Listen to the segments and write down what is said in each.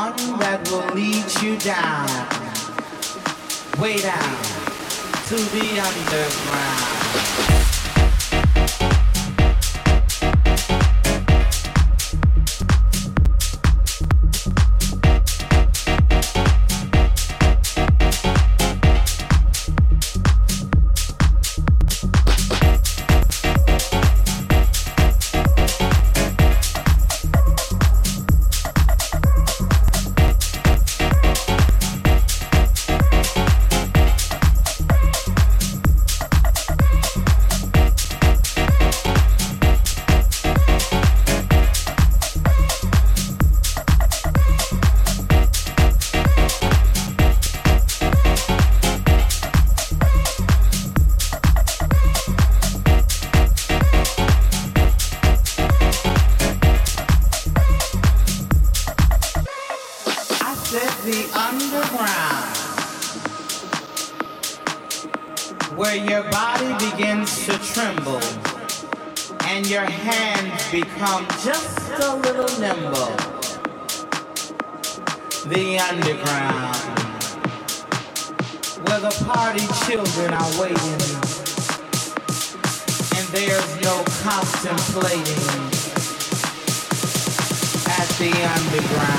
one that will lead you down, way down to the underground. Become just a little nimble. The underground, where the party children are waiting, and there's no contemplating at the underground.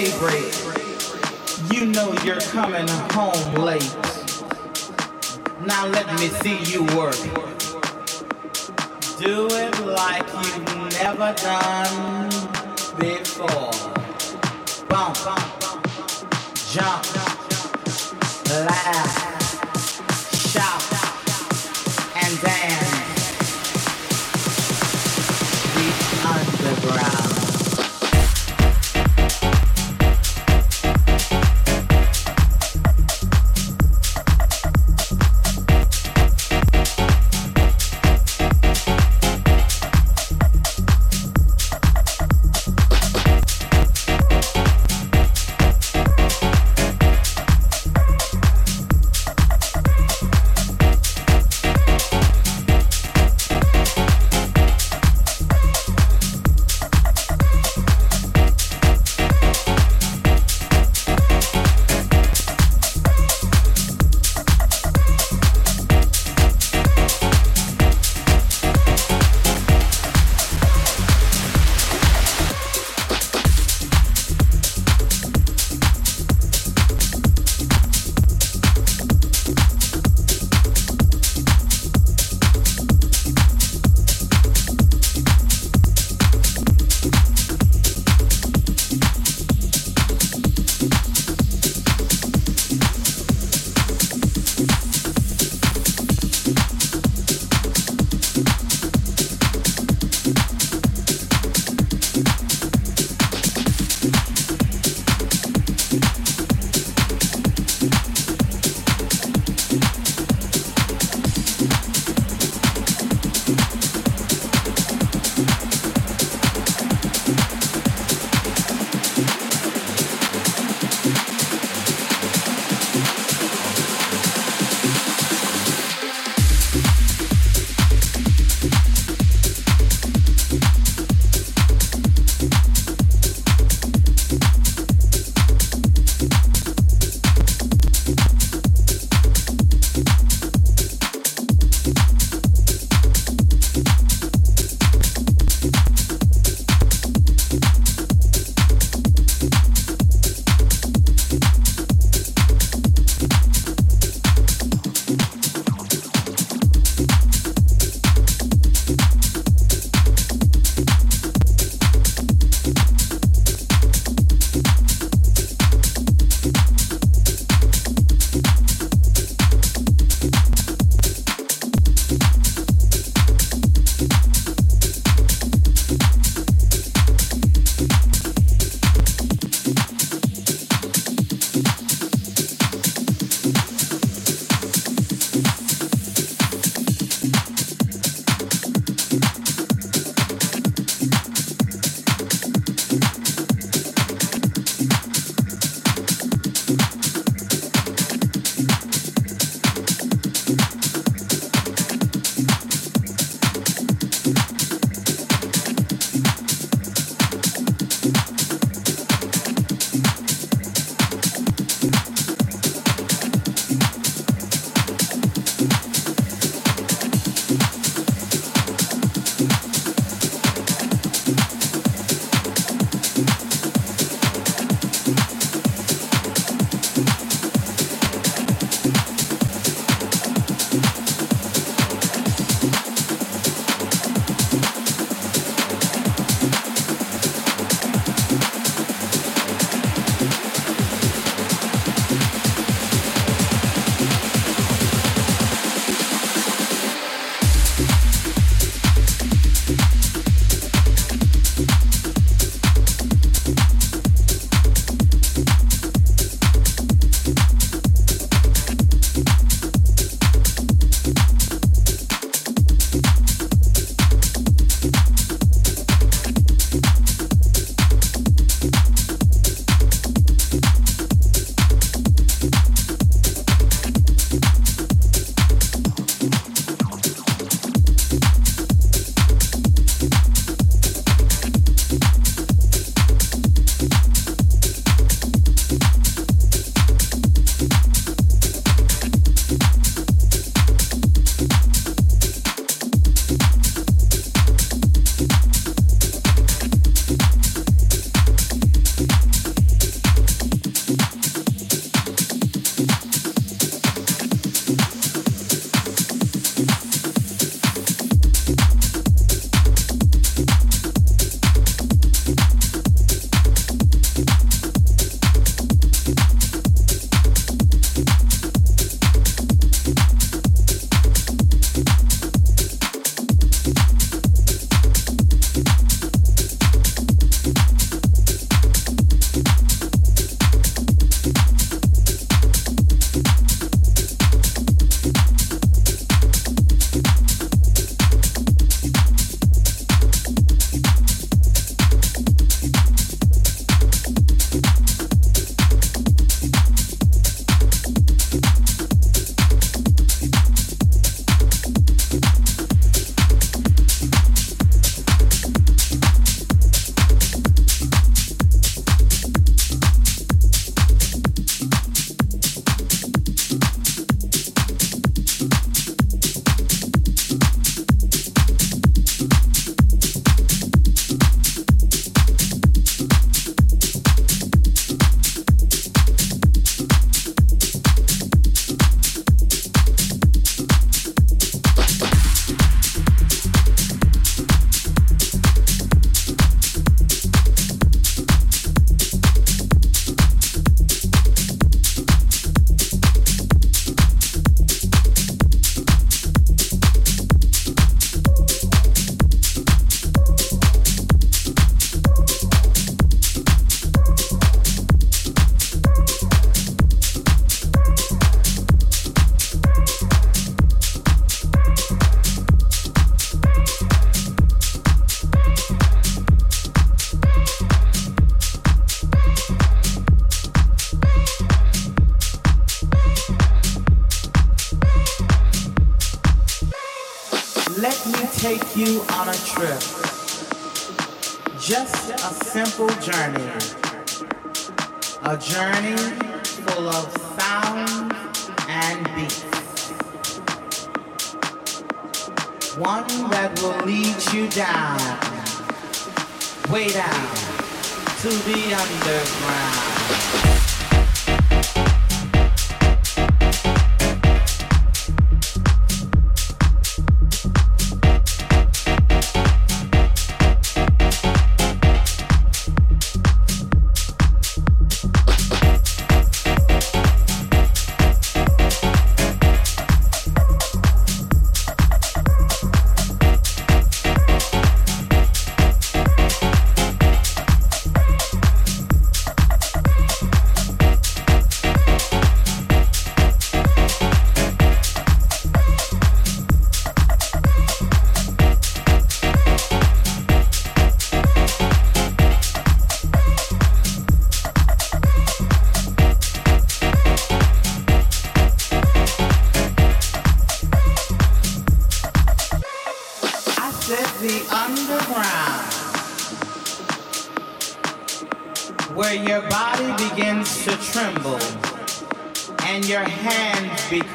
daybreak, you know you're coming home late. Now let me see you work. Do it like you've never done before. Bump, jump.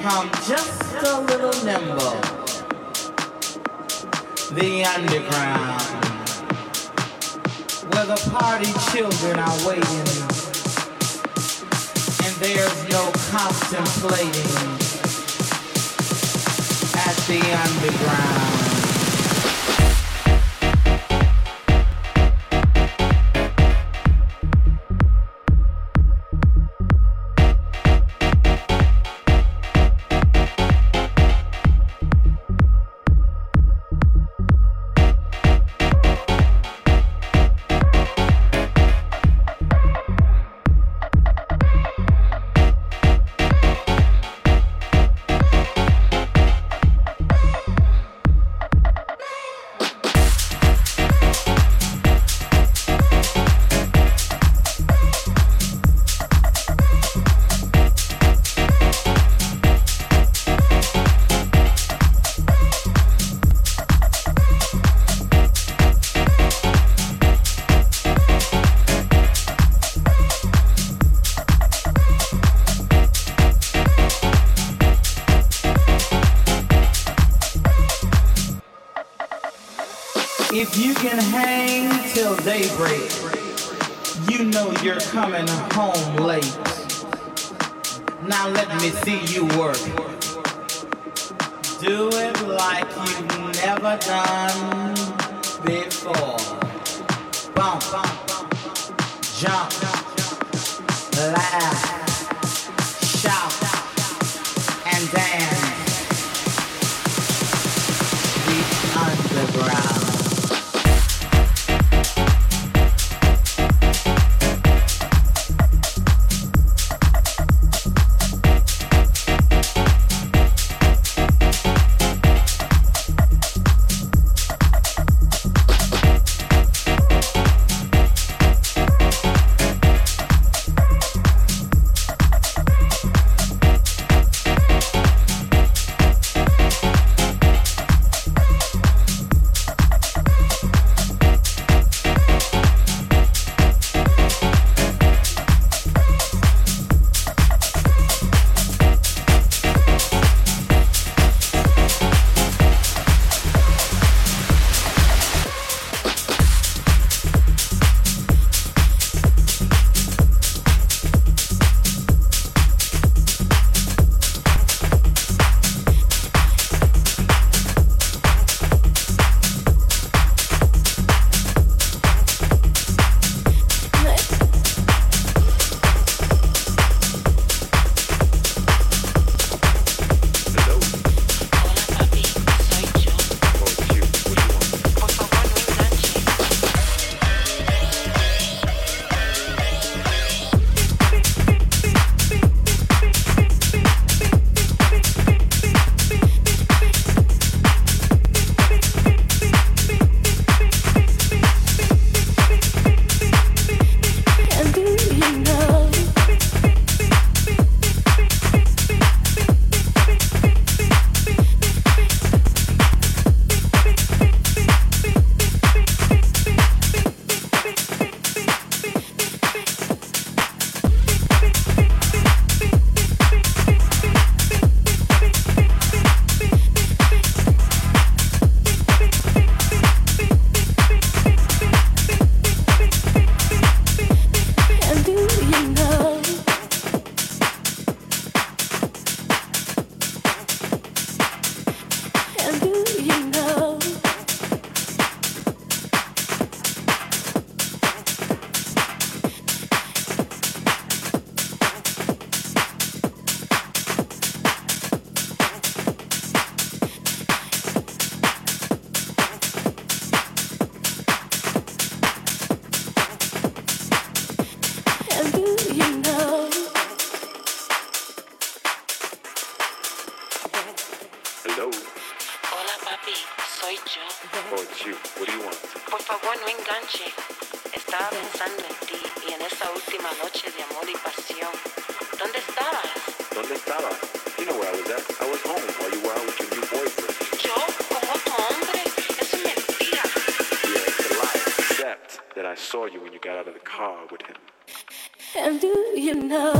become just a little nimble. The underground, where the party children are waiting, and there's no contemplating at the underground. daybreak, you know you're coming home late. Now let me see you work. Do it like you've never done before. Bump, jump, laugh, shout, and dance. The underground. Soy yo. Soy you. What do you want? Por favor, no enganche. Estaba pensando en ti y en esa última noche de amor y pasión. ¿Dónde estabas? ¿Dónde estabas? You know where I was at. I was home while you were out with your new boyfriend. ¿Yo? ¿Con otro hombre? Eso es mentira. Yeah, it's a lie. Except that I saw you when you got out of the car with him. And do you know?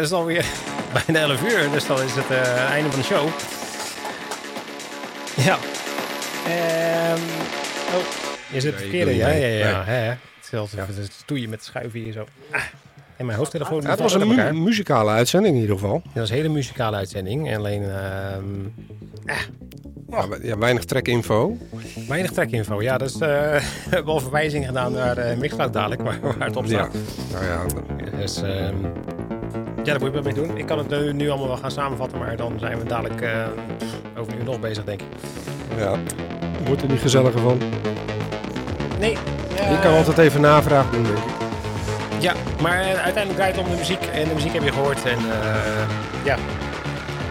Dat is alweer bijna 11 uur, dus dan is het uh, einde van de show. Ja. Um, oh, is het verkeerde? Ja, ja, ja. ja. Hetzelfde, ja. het stoeien met schuiven hier zo. Ah. En mijn hoofdtelefoon... Ja, het was een mu muzikale uitzending in ieder geval. Ja, dat was een hele muzikale uitzending. Alleen... Ah. Ja, ja, weinig trackinfo. Weinig trackinfo, ja. Dus uh, we hebben al verwijzing gedaan naar uh, Mixcloud dadelijk, waar, waar het op staat. Ja. Nou ja, dus, uh, ja, daar moet je mee doen. Ik kan het nu allemaal wel gaan samenvatten, maar dan zijn we dadelijk uh, over uur nog bezig, denk ik. Ja, wordt er niet gezelliger van? Nee. Je kan altijd even navraag doen, denk ik. Ja, maar uiteindelijk draait het om de muziek. En de muziek heb je gehoord. En ja,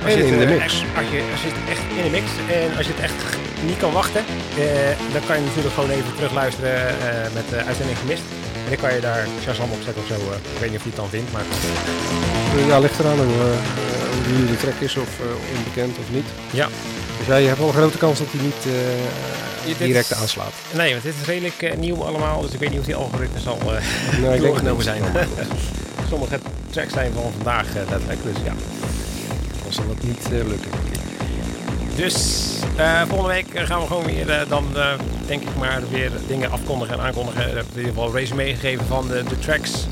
als je in de mix. als, je, als je het echt in de mix en als je het echt niet kan wachten, eh, dan kan je natuurlijk gewoon even terugluisteren uh, met de uitzending gemist. En dan kan je daar Shazam op zetten of zo. Uh, ik weet niet of je het dan vindt, maar... Ja, ligt eraan hoe, hoe de track is of onbekend of niet. Ja. Dus jij hebt wel een grote kans dat hij niet direct aanslaat. Nee, want dit is redelijk nieuw allemaal, dus ik weet niet of die algoritmes al nee, doorgenomen zijn. Sommige tracks zijn van vandaag daadwerkelijk, dus ja zal het niet uh, lukken. Dus uh, volgende week gaan we gewoon weer uh, dan denk ik maar weer dingen afkondigen en aankondigen. Ik heb in ieder geval een resume gegeven van de, de tracks.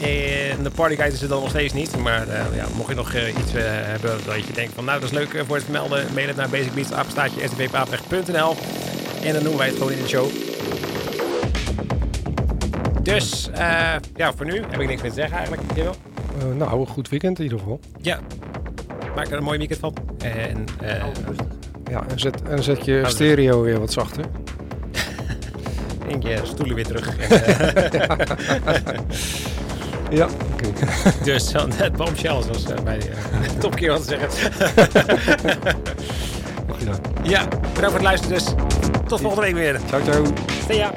En de partyguide is er dan nog steeds niet. Maar ja, mocht je nog iets hebben dat je denkt van nou dat is leuk voor het vermelden. Mail het naar basicbeats.apenstaatje stvpapenrecht.nl En dan noemen wij het gewoon in de show. Dus ja, voor nu heb ik niks meer te zeggen eigenlijk. nou, een goed weekend in ieder geval. Ja, maak er een mooi weekend van. En, uh, ja, en zet, en zet je stereo weer wat zachter. Denk je stoelen weer terug. ja, oké. Okay. Dus dan het bombshell, zoals uh, bij uh, Topkeer wat te zeggen. ja, bedankt voor het luisteren dus. Tot volgende week weer. Ciao, ciao. See ya.